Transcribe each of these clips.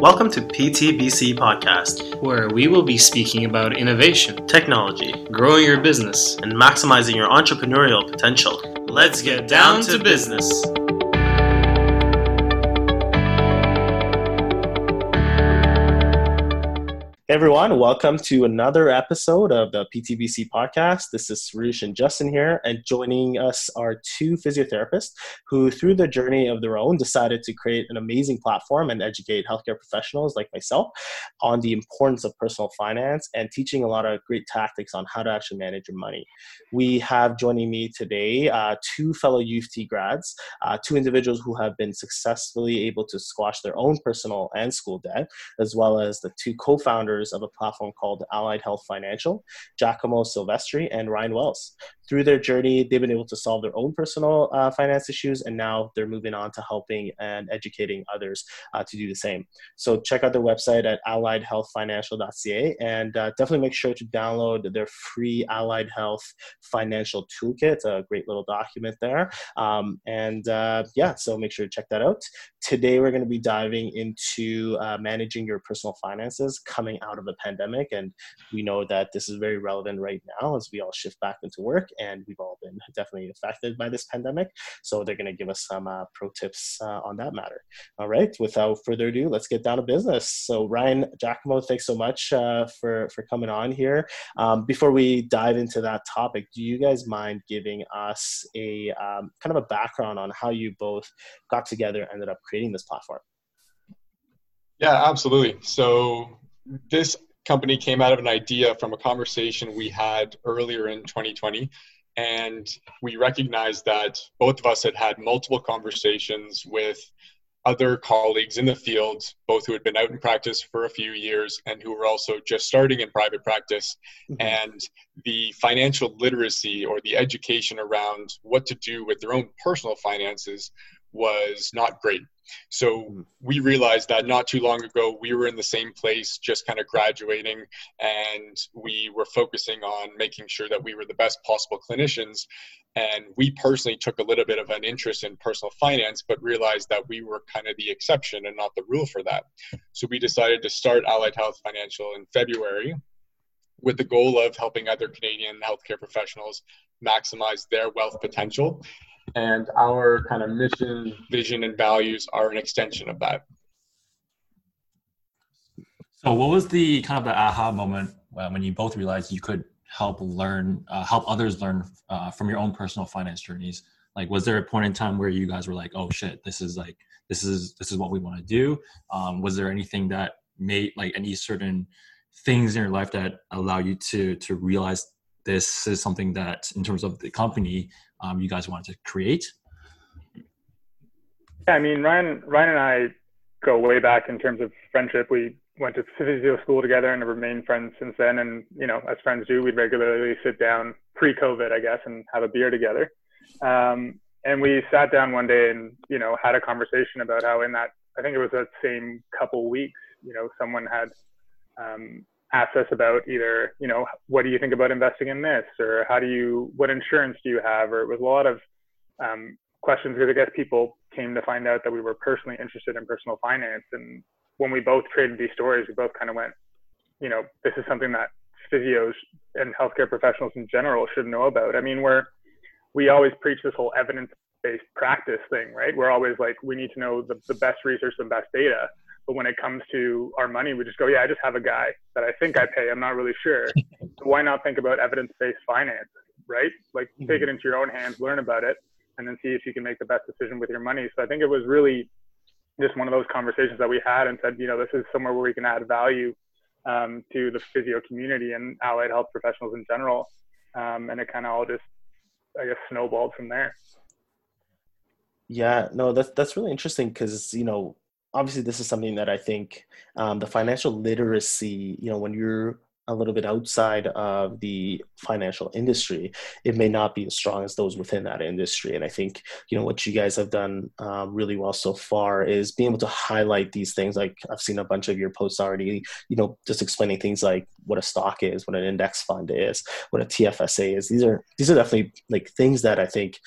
Welcome to PTBC Podcast, where we will be speaking about innovation, technology, growing your business, and maximizing your entrepreneurial potential. Let's get down to business. Everyone, welcome to another episode of the PTBC podcast. This is Suresh and Justin here, and joining us are two physiotherapists who, through the journey of their own, decided to create an amazing platform and educate healthcare professionals like myself on the importance of personal finance and teaching a lot of great tactics on how to actually manage your money. We have joining me today uh, two fellow U of T grads, uh, two individuals who have been successfully able to squash their own personal and school debt, as well as the two co founders of a platform called Allied Health Financial, Giacomo Silvestri and Ryan Wells. Through their journey, they've been able to solve their own personal uh, finance issues, and now they're moving on to helping and educating others uh, to do the same. So check out their website at alliedhealthfinancial.ca and uh, definitely make sure to download their free Allied Health Financial Toolkit. It's a great little document there. Um, and uh, yeah, so make sure to check that out. Today, we're going to be diving into uh, managing your personal finances coming out of the pandemic. And we know that this is very relevant right now as we all shift back into work and we've all been definitely affected by this pandemic. So they're going to give us some uh, pro tips uh, on that matter. All right, without further ado, let's get down to business. So Ryan Giacomo, thanks so much uh, for, for coming on here. Um, before we dive into that topic, do you guys mind giving us a um, kind of a background on how you both got together, ended up creating this platform? Yeah, absolutely. So this company came out of an idea from a conversation we had earlier in 2020 and we recognized that both of us had had multiple conversations with other colleagues in the field both who had been out in practice for a few years and who were also just starting in private practice mm-hmm. and the financial literacy or the education around what to do with their own personal finances was not great. So hmm. we realized that not too long ago, we were in the same place, just kind of graduating, and we were focusing on making sure that we were the best possible clinicians. And we personally took a little bit of an interest in personal finance, but realized that we were kind of the exception and not the rule for that. So we decided to start Allied Health Financial in February with the goal of helping other Canadian healthcare professionals maximize their wealth potential and our kind of mission, vision, and values are an extension of that. So, what was the kind of the aha moment uh, when you both realized you could help learn, uh, help others learn uh, from your own personal finance journeys? Like, was there a point in time where you guys were like, "Oh shit, this is like this is this is what we want to do"? Um, was there anything that made like any certain things in your life that allow you to to realize this is something that, in terms of the company, um, you guys wanted to create? Yeah, I mean, Ryan, Ryan and I go way back in terms of friendship. We went to physio school together and have remained friends since then. And you know, as friends do, we'd regularly sit down pre-COVID, I guess, and have a beer together. Um, and we sat down one day and you know had a conversation about how in that I think it was that same couple weeks, you know, someone had um, asked us about either, you know, what do you think about investing in this, or how do you, what insurance do you have, or it was a lot of um, questions because I guess people came to find out that we were personally interested in personal finance, and when we both traded these stories, we both kind of went, you know, this is something that physios and healthcare professionals in general should know about. I mean, we're we always preach this whole evidence-based practice thing, right? We're always like, we need to know the, the best research, and best data. But when it comes to our money, we just go, yeah, I just have a guy that I think I pay. I'm not really sure. so why not think about evidence-based finance, right? Like mm-hmm. take it into your own hands, learn about it, and then see if you can make the best decision with your money. So I think it was really just one of those conversations that we had and said, you know, this is somewhere where we can add value um, to the physio community and allied health professionals in general. Um, and it kind of all just, I guess, snowballed from there. Yeah, no, that's that's really interesting because you know obviously this is something that I think um, the financial literacy, you know, when you're a little bit outside of the financial industry, it may not be as strong as those within that industry. And I think, you know, what you guys have done um, really well so far is being able to highlight these things. Like I've seen a bunch of your posts already, you know, just explaining things like what a stock is, what an index fund is, what a TFSA is. These are, these are definitely like things that I think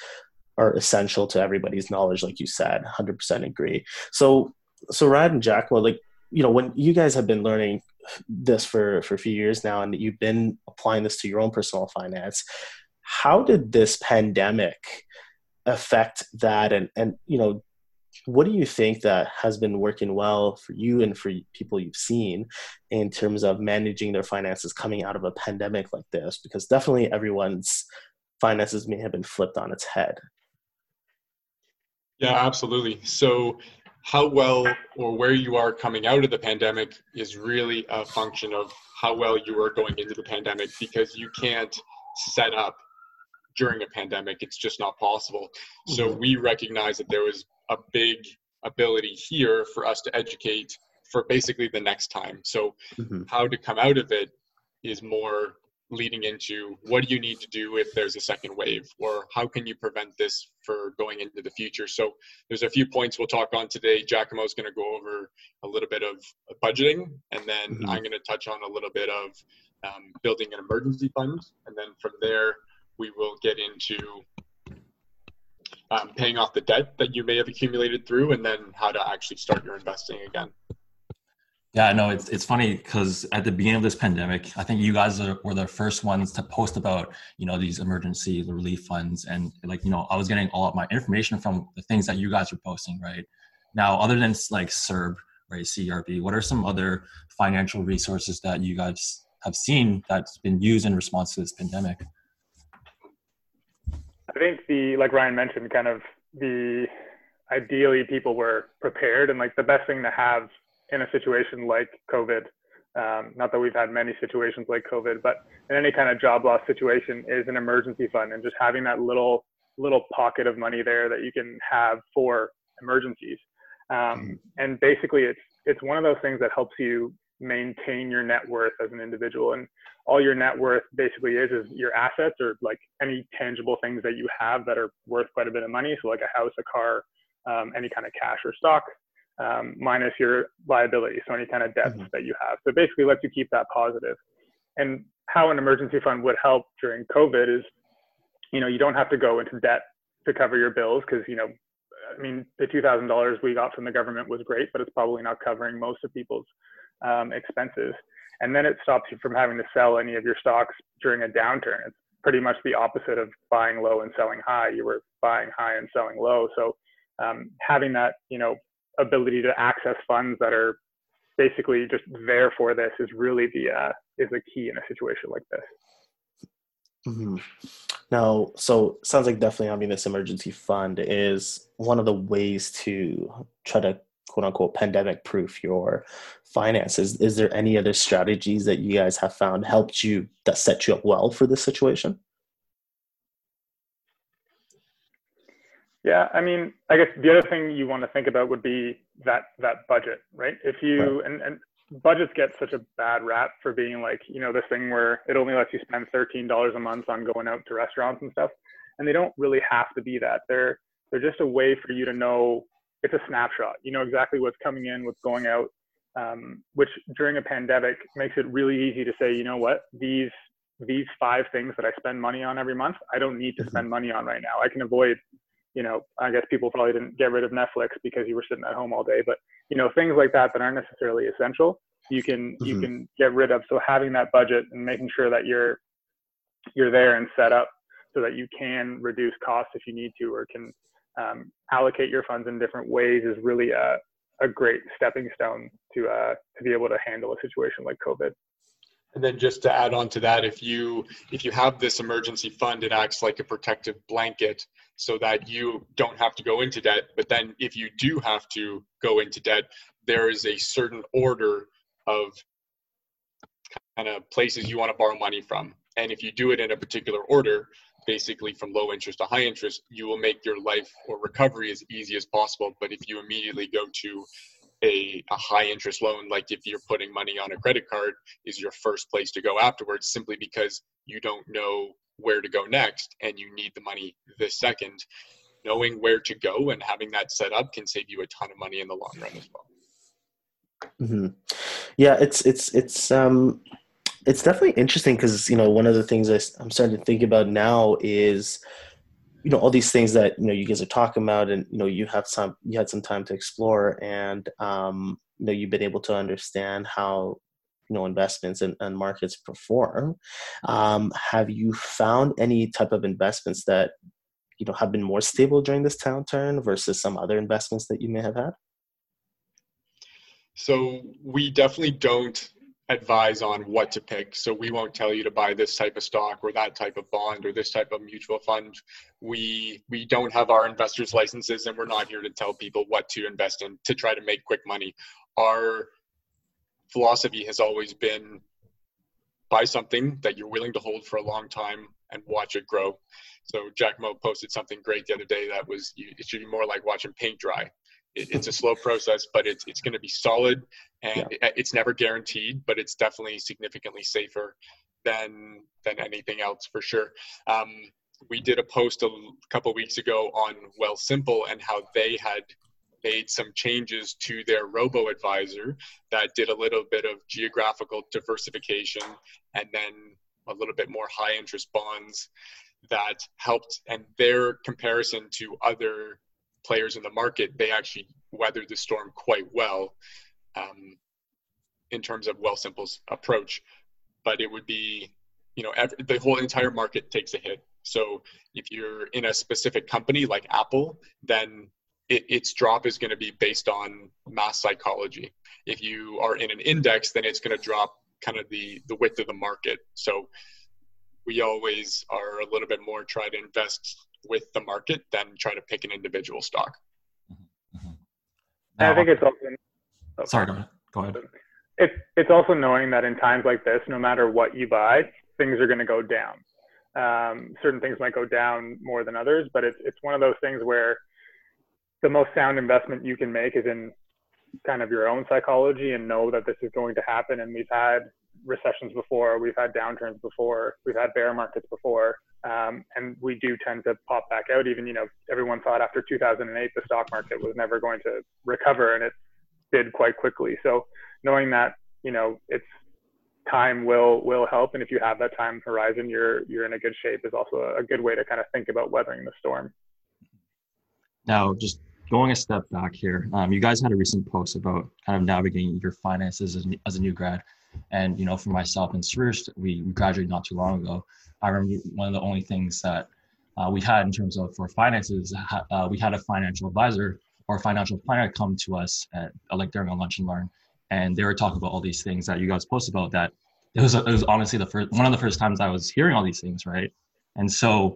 are essential to everybody's knowledge, like you said, 100% agree. So so Ryan and Jack, well, like you know, when you guys have been learning this for for a few years now, and you've been applying this to your own personal finance, how did this pandemic affect that? And and you know, what do you think that has been working well for you and for people you've seen in terms of managing their finances coming out of a pandemic like this? Because definitely everyone's finances may have been flipped on its head. Yeah absolutely. So how well or where you are coming out of the pandemic is really a function of how well you are going into the pandemic because you can't set up during a pandemic it's just not possible so mm-hmm. we recognize that there was a big ability here for us to educate for basically the next time. So, mm-hmm. how to come out of it is more leading into what do you need to do if there's a second wave, or how can you prevent this for going into the future. So, there's a few points we'll talk on today. Giacomo is going to go over a little bit of budgeting, and then mm-hmm. I'm going to touch on a little bit of um, building an emergency fund, and then from there we will get into um, paying off the debt that you may have accumulated through, and then how to actually start your investing again. Yeah, no, it's it's funny because at the beginning of this pandemic, I think you guys are, were the first ones to post about you know these emergency relief funds, and like you know I was getting all of my information from the things that you guys were posting. Right now, other than like CERB, right, CRB, what are some other financial resources that you guys have seen that's been used in response to this pandemic? I think the like Ryan mentioned, kind of the ideally people were prepared and like the best thing to have in a situation like COVID. Um, not that we've had many situations like COVID, but in any kind of job loss situation is an emergency fund and just having that little little pocket of money there that you can have for emergencies. Um, mm-hmm. and basically, it's it's one of those things that helps you maintain your net worth as an individual. And all your net worth basically is is your assets or like any tangible things that you have that are worth quite a bit of money. So like a house, a car, um, any kind of cash or stock, um, minus your liability, so any kind of debts mm-hmm. that you have. So basically lets you keep that positive. And how an emergency fund would help during COVID is, you know, you don't have to go into debt to cover your bills because, you know, I mean, the $2,000 we got from the government was great, but it's probably not covering most of people's um, expenses. And then it stops you from having to sell any of your stocks during a downturn. It's pretty much the opposite of buying low and selling high. You were buying high and selling low. So um, having that, you know, ability to access funds that are basically just there for this is really the uh, is the key in a situation like this. Mm-hmm. Now, so sounds like definitely having this emergency fund is one of the ways to try to quote unquote pandemic proof your finances is there any other strategies that you guys have found helped you that set you up well for this situation yeah i mean i guess the other thing you want to think about would be that that budget right if you right. and, and budgets get such a bad rap for being like you know this thing where it only lets you spend $13 a month on going out to restaurants and stuff and they don't really have to be that they're they're just a way for you to know it's a snapshot. You know exactly what's coming in, what's going out, um, which during a pandemic makes it really easy to say, you know what, these these five things that I spend money on every month, I don't need to spend money on right now. I can avoid, you know, I guess people probably didn't get rid of Netflix because you were sitting at home all day, but you know, things like that that aren't necessarily essential, you can mm-hmm. you can get rid of. So having that budget and making sure that you're you're there and set up so that you can reduce costs if you need to or can um, allocate your funds in different ways is really a, a great stepping stone to uh, to be able to handle a situation like COVID. And then just to add on to that, if you if you have this emergency fund, it acts like a protective blanket so that you don't have to go into debt. But then if you do have to go into debt, there is a certain order of kind of places you want to borrow money from. And if you do it in a particular order, basically from low interest to high interest, you will make your life or recovery as easy as possible. But if you immediately go to a, a high interest loan, like if you're putting money on a credit card, is your first place to go afterwards simply because you don't know where to go next and you need the money this second. Knowing where to go and having that set up can save you a ton of money in the long run as well. Mm-hmm. Yeah, it's it's it's um it's definitely interesting because you know one of the things I, am starting to think about now is you know all these things that you know you guys are talking about and you know you have some you had some time to explore and um you know you've been able to understand how you know investments and, and markets perform. Um have you found any type of investments that you know have been more stable during this downturn versus some other investments that you may have had? So we definitely don't advise on what to pick. So we won't tell you to buy this type of stock or that type of bond or this type of mutual fund. We we don't have our investors licenses and we're not here to tell people what to invest in to try to make quick money. Our philosophy has always been buy something that you're willing to hold for a long time and watch it grow. So Giacomo posted something great the other day that was it should be more like watching paint dry it, it's a slow process, but it's it's going to be solid, and yeah. it, it's never guaranteed, but it's definitely significantly safer than than anything else for sure. Um, we did a post a couple weeks ago on Wealthsimple and how they had made some changes to their robo advisor that did a little bit of geographical diversification and then a little bit more high interest bonds that helped and their comparison to other players in the market, they actually weathered the storm quite well um, in terms of Wealthsimple's approach. But it would be, you know, every, the whole entire market takes a hit. So if you're in a specific company like Apple, then it, its drop is going to be based on mass psychology. If you are in an index, then it's going to drop kind of the the width of the market. So we always are a little bit more try to invest with the market than try to pick an individual stock. Mm-hmm. Now, I think it's also. Oh, sorry, go ahead. Go ahead. It's it's also knowing that in times like this, no matter what you buy, things are going to go down. Um, certain things might go down more than others, but it's it's one of those things where the most sound investment you can make is in kind of your own psychology and know that this is going to happen. And we've had recessions before, we've had downturns before, we've had bear markets before, um, and we do tend to pop back out. Even you know, everyone thought after 2008 the stock market was never going to recover, and it did quite quickly. So knowing that you know it's time will will help, and if you have that time horizon, you're you're in a good shape. Is also a good way to kind of think about weathering the storm. Now, just going a step back here, um, you guys had a recent post about kind of navigating your finances as, as a new grad. And you know, for myself and Suresh, we graduated not too long ago. I remember one of the only things that uh, we had in terms of for finances, uh, we had a financial advisor or financial planner come to us at like during a lunch and learn, and they were talking about all these things that you guys post about. That it was it was honestly the first one of the first times I was hearing all these things, right? And so,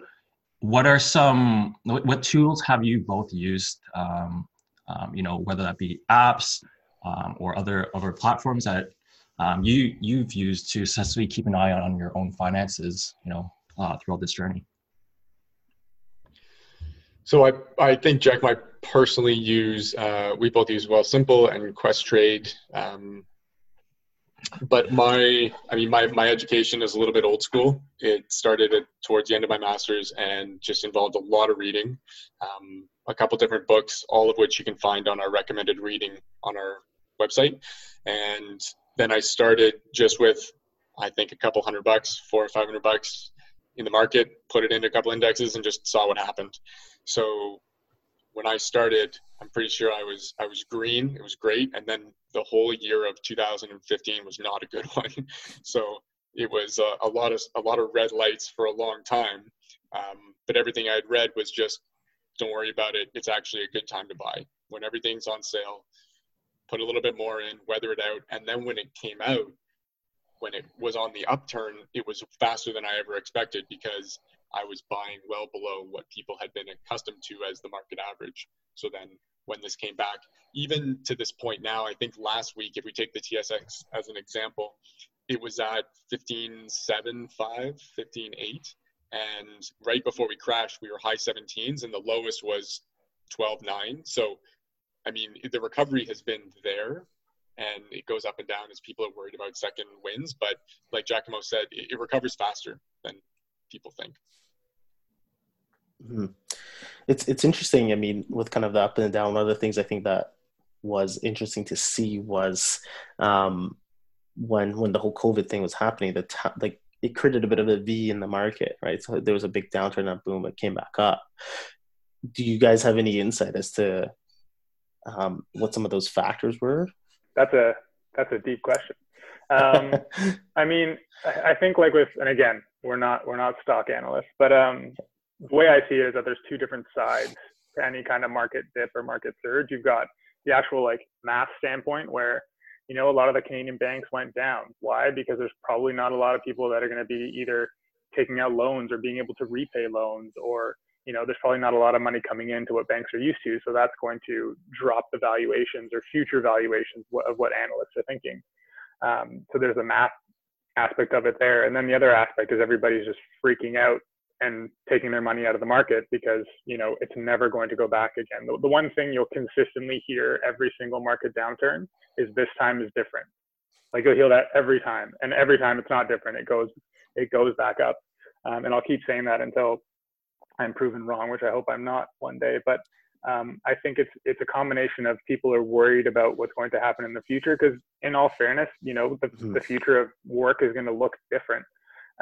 what are some what tools have you both used? Um, um, you know, whether that be apps um, or other other platforms that um, you you've used to successfully keep an eye on your own finances, you know, uh, throughout this journey? So I I think Jack might personally use uh, we both use Wealthsimple and Questrade. Um, but my I mean my my education is a little bit old school. It started at, towards the end of my master's and just involved a lot of reading, um, a couple different books, all of which you can find on our recommended reading on our website. And then I started just with, I think, a couple hundred bucks, four or five hundred bucks in the market, put it into a couple indexes, and just saw what happened. So when I started, I'm pretty sure I was I was green. It was great, and then the whole year of 2015 was not a good one. so it was a, a lot of a lot of red lights for a long time. Um, but everything I had read was just, don't worry about it. It's actually a good time to buy when everything's on sale put a little bit more in, weather it out, and then when it came out, when it was on the upturn, it was faster than I ever expected because I was buying well below what people had been accustomed to as the market average. So then when this came back, even to this point now, I think last week, if we take the TSX as an example, it was at 15.75, 15.8. And right before we crashed, we were high 17s and the lowest was 12.9. So I mean, the recovery has been there and it goes up and down as people are worried about second wins. But like Giacomo said, it, it recovers faster than people think. Mm-hmm. It's it's interesting. I mean, with kind of the up and down, one of the things I think that was interesting to see was um, when when the whole COVID thing was happening. The like it created a bit of a V in the market, right? So there was a big downturn and boom, it came back up. Do you guys have any insight as to um, what some of those factors were? That's a that's a deep question. Um, I mean, I think like with, and again, we're not we're not stock analysts, but um, the way I see it is that there's two different sides to any kind of market dip or market surge. You've got the actual like math standpoint where you know a lot of the Canadian banks went down. Why? Because there's probably not a lot of people that are going to be either taking out loans or being able to repay loans or you know there's probably not a lot of money coming into what banks are used to so that's going to drop the valuations or future valuations of what analysts are thinking um, so there's a math aspect of it there and then the other aspect is everybody's just freaking out and taking their money out of the market because you know it's never going to go back again. The, the, one thing you'll consistently hear every single market downturn is this time is different. Like you'll hear that every time, and every time it's not different. It goes it goes back up, um, and I'll keep saying that until I'm proven wrong, which I hope I'm not one day. But um, I think it's it's a combination of people are worried about what's going to happen in the future because, in all fairness, you know the, mm-hmm. the future of work is going to look different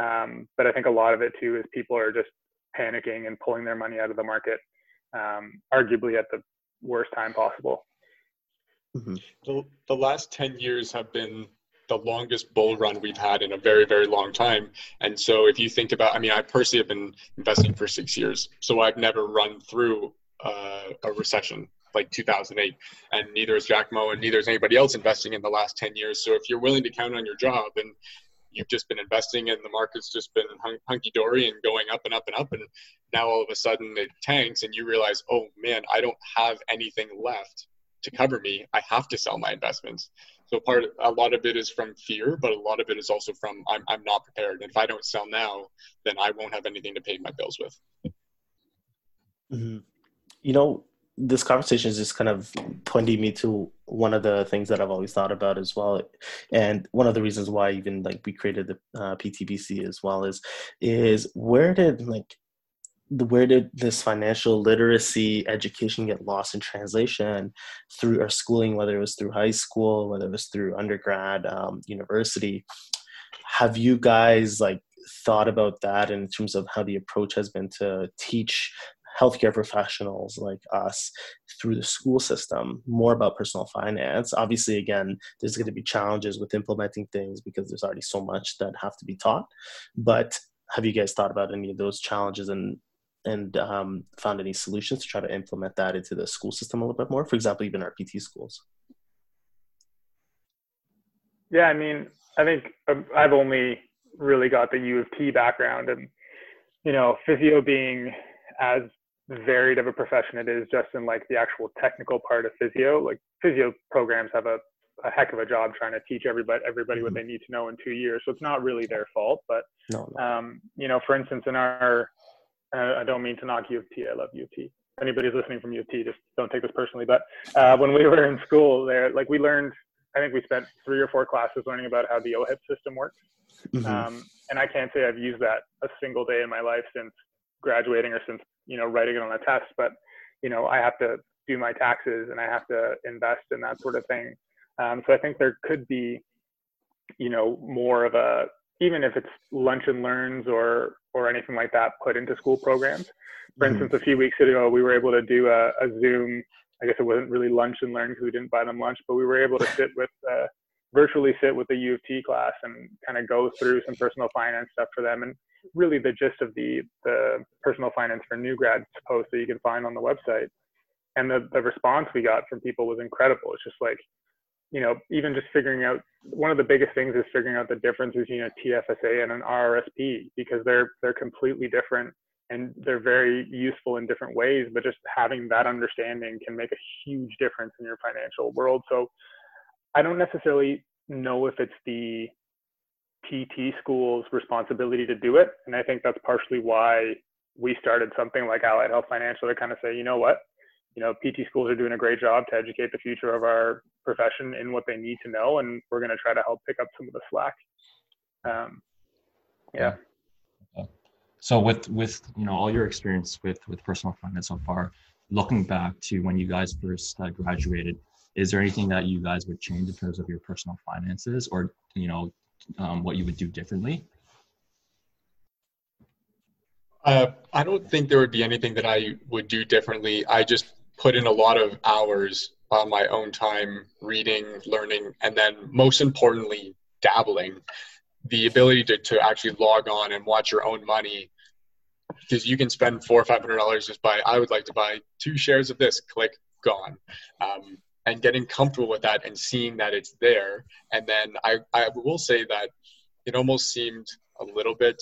um, but I think a lot of it too is people are just panicking and pulling their money out of the market, um, arguably at the worst time possible. Mm-hmm. The, the last 10 years have been the longest bull run we've had in a very, very long time. And so if you think about, I mean, I personally have been investing for six years, so I've never run through uh, a recession like 2008 and neither is Giacomo and neither is anybody else investing in the last 10 years. So if you're willing to count on your job and you've just been investing and the market's just been hunky dory and going up and up and up and now all of a sudden it tanks and you realize oh man i don't have anything left to cover me i have to sell my investments so part of, a lot of it is from fear but a lot of it is also from i'm, I'm not prepared. And if i don't sell now then i won't have anything to pay my bills with. Mm-hmm. you know this conversation is just kind of pointing me to one of the things that I've always thought about as well, and one of the reasons why even like we created the uh, PTBC as well is is where did like where did this financial literacy education get lost in translation through our schooling, whether it was through high school, whether it was through undergrad, um, university? Have you guys like thought about that in terms of how the approach has been to teach healthcare professionals like us through the school system more about personal finance obviously again there's going to be challenges with implementing things because there's already so much that have to be taught but have you guys thought about any of those challenges and and um, found any solutions to try to implement that into the school system a little bit more for example even our pt schools yeah i mean i think um, i've only really got the u of t background and you know physio being as varied of a profession it is just in like the actual technical part of physio. Like physio programs have a, a heck of a job trying to teach everybody everybody mm-hmm. what they need to know in two years. So it's not really their fault. But no, no. Um, you know, for instance, in our I don't mean to knock U of T. I love U of T. anybody's listening from U of T, just don't take this personally. But uh, when we were in school, there, like we learned, I think we spent three or four classes learning about how the OHIP system works. Mm-hmm. Um, and I can't say I've used that a single day in my life since graduating or since you know writing it on a test but you know i have to do my taxes and i have to invest in that sort of thing um, so i think there could be you know more of a even if it's lunch and learns or or anything like that put into school programs for mm-hmm. instance a few weeks ago we were able to do a, a zoom i guess it wasn't really lunch and learn because we didn't buy them lunch but we were able to sit with uh, virtually sit with the u of t class and kind of go through some personal finance stuff for them and really the gist of the the personal finance for new grads post that you can find on the website. And the, the response we got from people was incredible. It's just like, you know, even just figuring out one of the biggest things is figuring out the difference between a TFSA and an RRSP because they're they're completely different and they're very useful in different ways. But just having that understanding can make a huge difference in your financial world. So I don't necessarily know if it's the PT school's responsibility to do it. And I think that's partially why we started something like Allied Health Financial to kind of say, you know what, you know, PT schools are doing a great job to educate the future of our profession in what they need to know, and we're going to try to help pick up some of the slack. Um, yeah. Okay. So with with you know all your experience with with personal finance so far, looking back to when you guys first uh, graduated, is there anything that you guys would change in terms of your personal finances, or you know um, what you would do differently? Uh, I don't think there would be anything that I would do differently. I just put in a lot of hours on my own time reading, learning, and then most importantly, dabbling. The ability to, to actually log on and watch your own money because you can spend four or five hundred dollars just by I would like to buy two shares of this, click, gone. Um, and getting comfortable with that and seeing that it's there. And then I, I will say that it almost seemed a little bit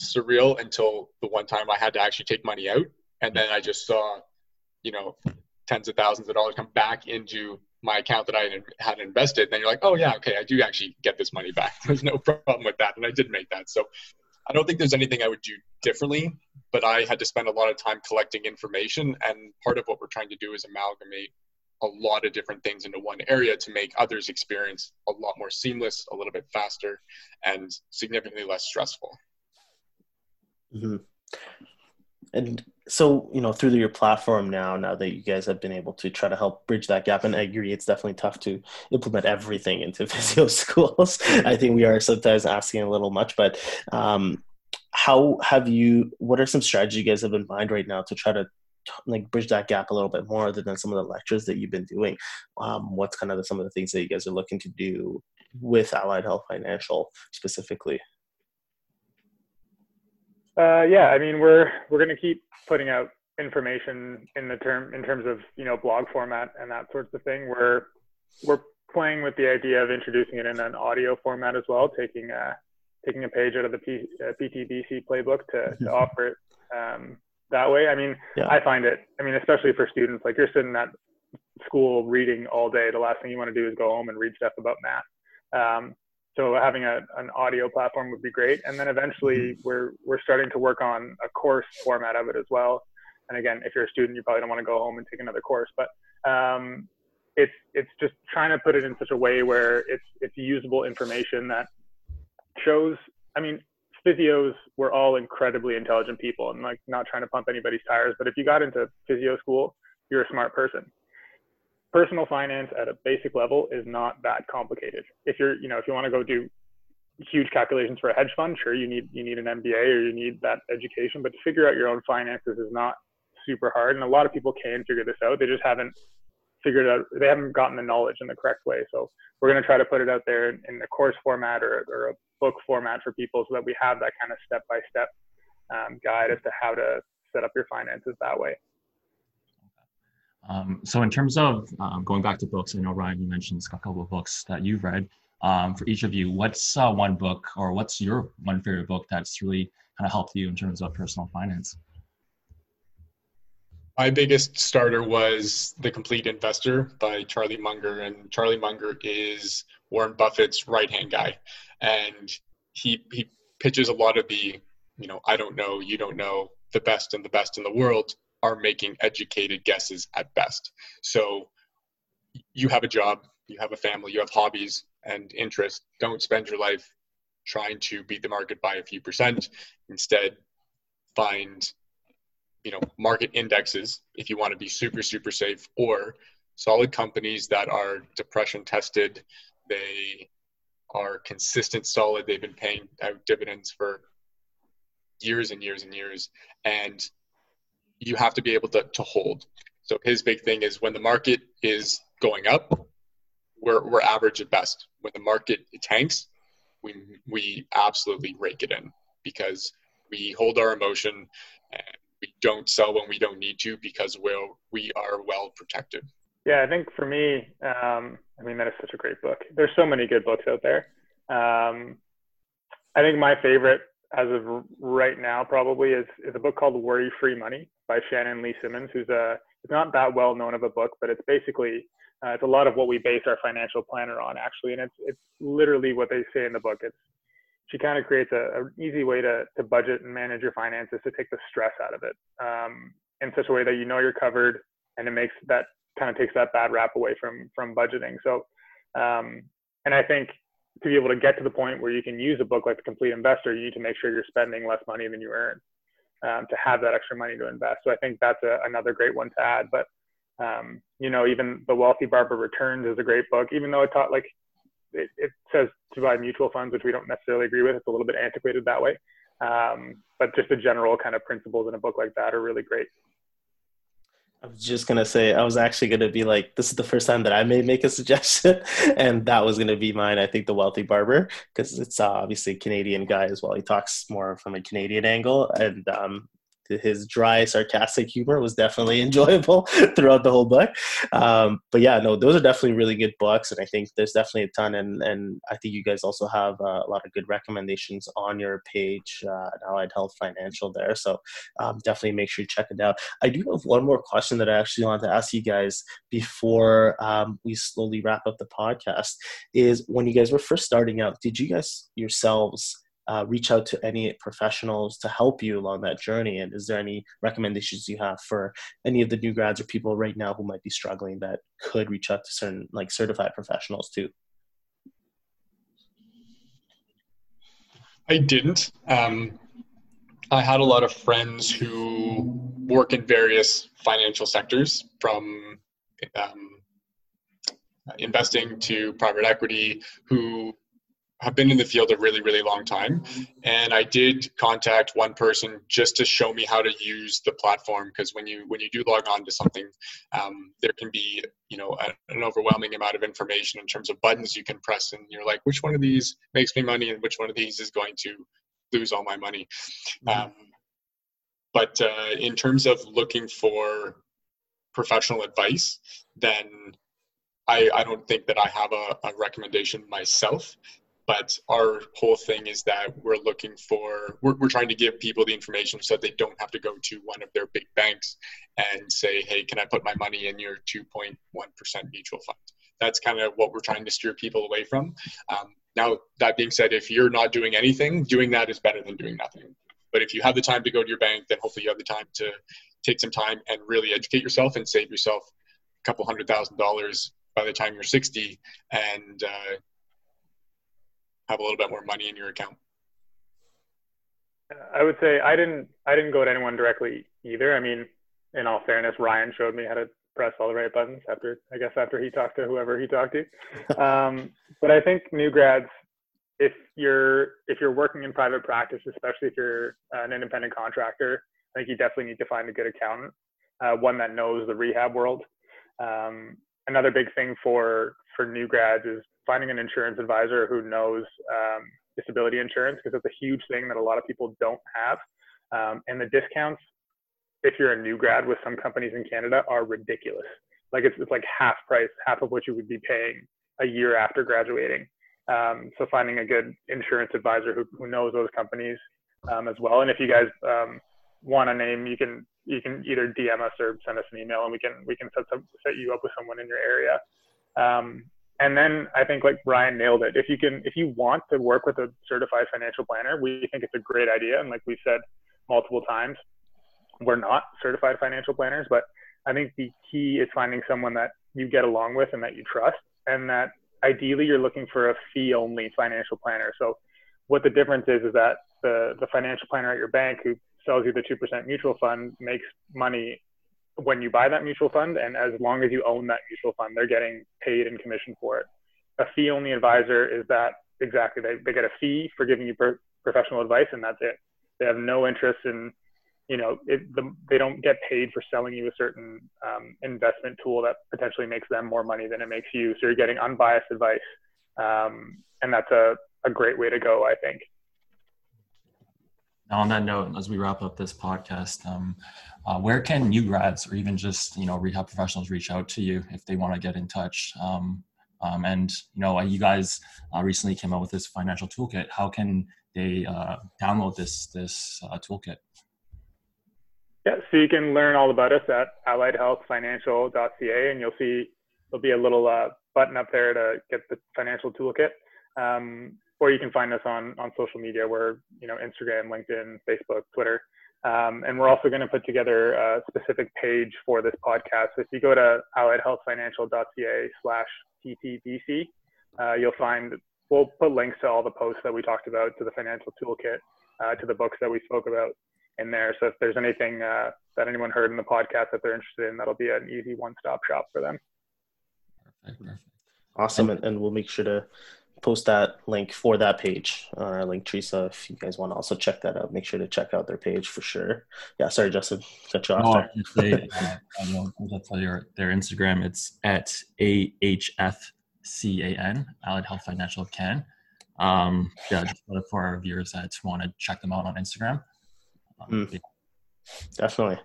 surreal until the one time I had to actually take money out. And then I just saw, you know, tens of thousands of dollars come back into my account that I had invested. Then you're like, oh, yeah, okay, I do actually get this money back. There's no problem with that. And I did make that. So I don't think there's anything I would do differently, but I had to spend a lot of time collecting information. And part of what we're trying to do is amalgamate a lot of different things into one area to make others experience a lot more seamless, a little bit faster, and significantly less stressful. Mm-hmm. And so, you know, through your platform now, now that you guys have been able to try to help bridge that gap, and I agree, it's definitely tough to implement everything into physio schools. I think we are sometimes asking a little much, but um, how have you? What are some strategies you guys have in mind right now to try to like bridge that gap a little bit more, other than some of the lectures that you've been doing? Um, what's kind of the, some of the things that you guys are looking to do with Allied Health Financial specifically? Uh, yeah, I mean we're we're going to keep putting out information in the term in terms of you know blog format and that sorts of thing. We're we're playing with the idea of introducing it in an audio format as well, taking a taking a page out of the P, uh, PTBC playbook to, to offer it um, that way. I mean, yeah. I find it. I mean, especially for students, like you're sitting at school reading all day. The last thing you want to do is go home and read stuff about math. Um, so having a, an audio platform would be great. And then eventually mm-hmm. we're, we're starting to work on a course format of it as well. And again, if you're a student, you probably don't want to go home and take another course, but um, it's, it's just trying to put it in such a way where it's, it's usable information that shows, I mean, physios were all incredibly intelligent people and like not trying to pump anybody's tires, but if you got into physio school, you're a smart person personal finance at a basic level is not that complicated. If you're, you know, if you want to go do huge calculations for a hedge fund, sure, you need you need an MBA or you need that education, but to figure out your own finances is not super hard. And a lot of people can figure this out. They just haven't figured out. They haven't gotten the knowledge in the correct way. So we're going to try to put it out there in, a course format or, or a book format for people so that we have that kind of step by step guide as to how to set up your finances that way. Um, so in terms of um, going back to books, I know Ryan, you mentioned a couple of books that you've read. Um, for each of you, what's uh, one book or what's your one favorite book that's really kind of helped you in terms of personal finance? My biggest starter was The Complete Investor by Charlie Munger. And Charlie Munger is Warren Buffett's right hand guy. And he, he pitches a lot of the, you know, I don't know, you don't know, the best and the best in the world are making educated guesses at best. So you have a job, you have a family, you have hobbies and interests. Don't spend your life trying to beat the market by a few percent. Instead, find you know market indexes if you want to be super super safe or solid companies that are depression tested they are consistent solid they've been paying out dividends for years and years and years and you have to be able to, to hold. So his big thing is when the market is going up, we're, we're average at best. When the market tanks, we, we absolutely rake it in because we hold our emotion and we don't sell when we don't need to because we're, we are well protected. Yeah, I think for me, um, I mean, that is such a great book. There's so many good books out there. Um, I think my favorite as of right now probably is, is a book called Worry Free Money by Shannon Lee Simmons, who's a it's not that well known of a book, but it's basically uh, it's a lot of what we base our financial planner on actually, and it's it's literally what they say in the book. It's she kind of creates a, a easy way to to budget and manage your finances to take the stress out of it um, in such a way that you know you're covered, and it makes that kind of takes that bad rap away from from budgeting. So, um, and I think to be able to get to the point where you can use a book like The Complete Investor, you need to make sure you're spending less money than you earn um, to have that extra money to invest. So I think that's a, another great one to add. But um, you know, even The Wealthy Barber Returns is a great book, even though it taught like it, it says to buy mutual funds, which we don't necessarily agree with. It's a little bit antiquated that way. Um, but just the general kind of principles in a book like that are really great. I was just gonna say I was actually gonna be like, this is the first time that I may make a suggestion, and that was gonna be mine. I think the Wealthy Barber because it's uh, obviously a Canadian guy as well. He talks more from a Canadian angle, and um, his dry, sarcastic humor was definitely enjoyable throughout the whole book. Um, but yeah, no, those are definitely really good books, and I think there's definitely a ton. And and I think you guys also have uh, a lot of good recommendations on your page uh, Allied Health Financial there. So um, definitely make sure you check it out. I do have one more question that I actually wanted to ask you guys before um, we slowly wrap up the podcast. Is when you guys were first starting out, did you guys yourselves uh, reach out to any professionals to help you along that journey? And is there any recommendations you have for any of the new grads or people right now who might be struggling that could reach out to certain like certified professionals too? I didn't. Um, I had a lot of friends who work in various financial sectors from um, investing to private equity who have been in the field a really really long time. And i did contact one person just to show me how to use the platform because when you when you do log on to something um, there can be you know a, an overwhelming amount of information in terms of buttons you can press and you're like which one of these makes me money and which one of these is going to lose all my money? Mm-hmm. um, but uh, in terms of looking for professional advice then I, I don't think that I have a, a recommendation myself but our whole thing is that we're looking for we're, we're trying to give people the information so that they don't have to go to one of their big banks and say hey can i put my money in your 2.1% mutual fund? That's kind of what we're trying to steer people away from. Um, now that being said if you're not doing anything doing that is better than doing nothing. But if you have the time to go to your bank then hopefully you have the time to take some time and really educate yourself and save yourself a couple hundred thousand dollars by the time you're 60 and uh, have a little bit more money in your account? I would say I didn't I didn't go to anyone directly either. I mean, in all fairness, Ryan showed me how to press all the right buttons after I guess after he talked to whoever he talked to. Um, but I think new grads, if you're if you're working in private practice, especially if you're an independent contractor, I think you definitely need to find a good accountant, uh, one that knows the rehab world. Um, another big thing for for new grads is finding an insurance advisor who knows um, disability insurance because it's a huge thing that a lot of people don't have. Um, and the discounts, if you're a new grad with some companies in Canada, are ridiculous. Like it's, it's like half price, half of what you would be paying a year after graduating. Um, so finding a good insurance advisor who, who knows those companies um, as well. And if you guys um, want a name, you can you can either DM us or send us an email, and we can we can set some, set you up with someone in your area. And then I think like Ryan nailed it. If you can, if you want to work with a certified financial planner, we think it's a great idea. And like we said multiple times, we're not certified financial planners, but I think the key is finding someone that you get along with and that you trust, and that ideally you're looking for a fee only financial planner. So what the difference is is that the the financial planner at your bank who sells you the two percent mutual fund makes money when you buy that mutual fund, and as long as you own that mutual fund, they're getting paid and commission for it. A fee only advisor is that exactly they, they get a fee for giving you per, professional advice, and that's it. They have no interest in, you know, it, the, they don't get paid for selling you a certain um, investment tool that potentially makes them more money than it makes you. So you're getting unbiased advice, um, and that's a, a great way to go, I think. On that note, as we wrap up this podcast, um, uh, where can new grads or even just you know rehab professionals reach out to you if they want to get in touch? Um, um, and you know, you guys uh, recently came out with this financial toolkit. How can they uh, download this this uh, toolkit? Yeah, so you can learn all about us at alliedhealthfinancial.ca, and you'll see there'll be a little uh, button up there to get the financial toolkit. Um, or you can find us on on social media. We're you know Instagram, LinkedIn, Facebook, Twitter. Um, and we're also going to put together a specific page for this podcast. So If you go to alliedhealthfinancial.ca slash PTBC, uh, you'll find, we'll put links to all the posts that we talked about, to the financial toolkit, uh, to the books that we spoke about in there. So if there's anything uh, that anyone heard in the podcast that they're interested in, that'll be an easy one-stop shop for them. Perfect, perfect. Awesome, and, and we'll make sure to post that link for that page on our link Teresa. If you guys want to also check that out, make sure to check out their page for sure. Yeah, sorry, Justin, cut you off. No, there. Uh, I I'll tell you their Instagram. It's at AHFCAN, Allied Health Financial Can. Um, yeah, just for our viewers that want to check them out on Instagram. Um, Mm. Definitely.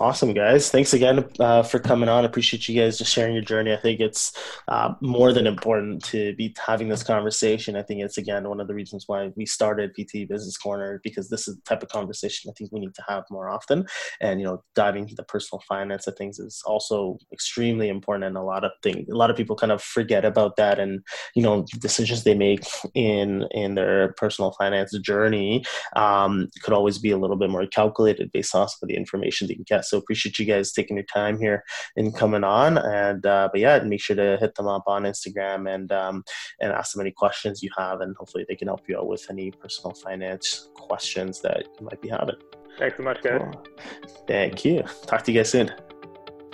Awesome, guys. Thanks again uh, for coming on. Appreciate you guys just sharing your journey. I think it's uh, more than important to be having this conversation. I think it's, again, one of the reasons why we started PT Business Corner because this is the type of conversation I think we need to have more often. And, you know, diving into the personal finance of things is also extremely important. And a lot of things, a lot of people kind of forget about that and, you know, decisions they make in, in their personal finance journey um, could always be a little bit more calculated based off of the information that you get. So appreciate you guys taking your time here and coming on. And uh, but yeah, make sure to hit them up on Instagram and um, and ask them any questions you have, and hopefully they can help you out with any personal finance questions that you might be having. Thanks so much, guys. Cool. Thank you. Talk to you guys soon.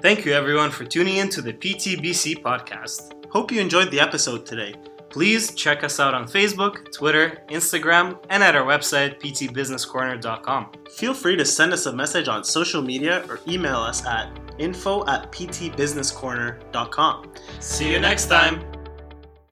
Thank you, everyone, for tuning in to the PTBC podcast. Hope you enjoyed the episode today. Please check us out on Facebook, Twitter, Instagram, and at our website, ptbusinesscorner.com. Feel free to send us a message on social media or email us at info at ptbusinesscorner.com. See you next time.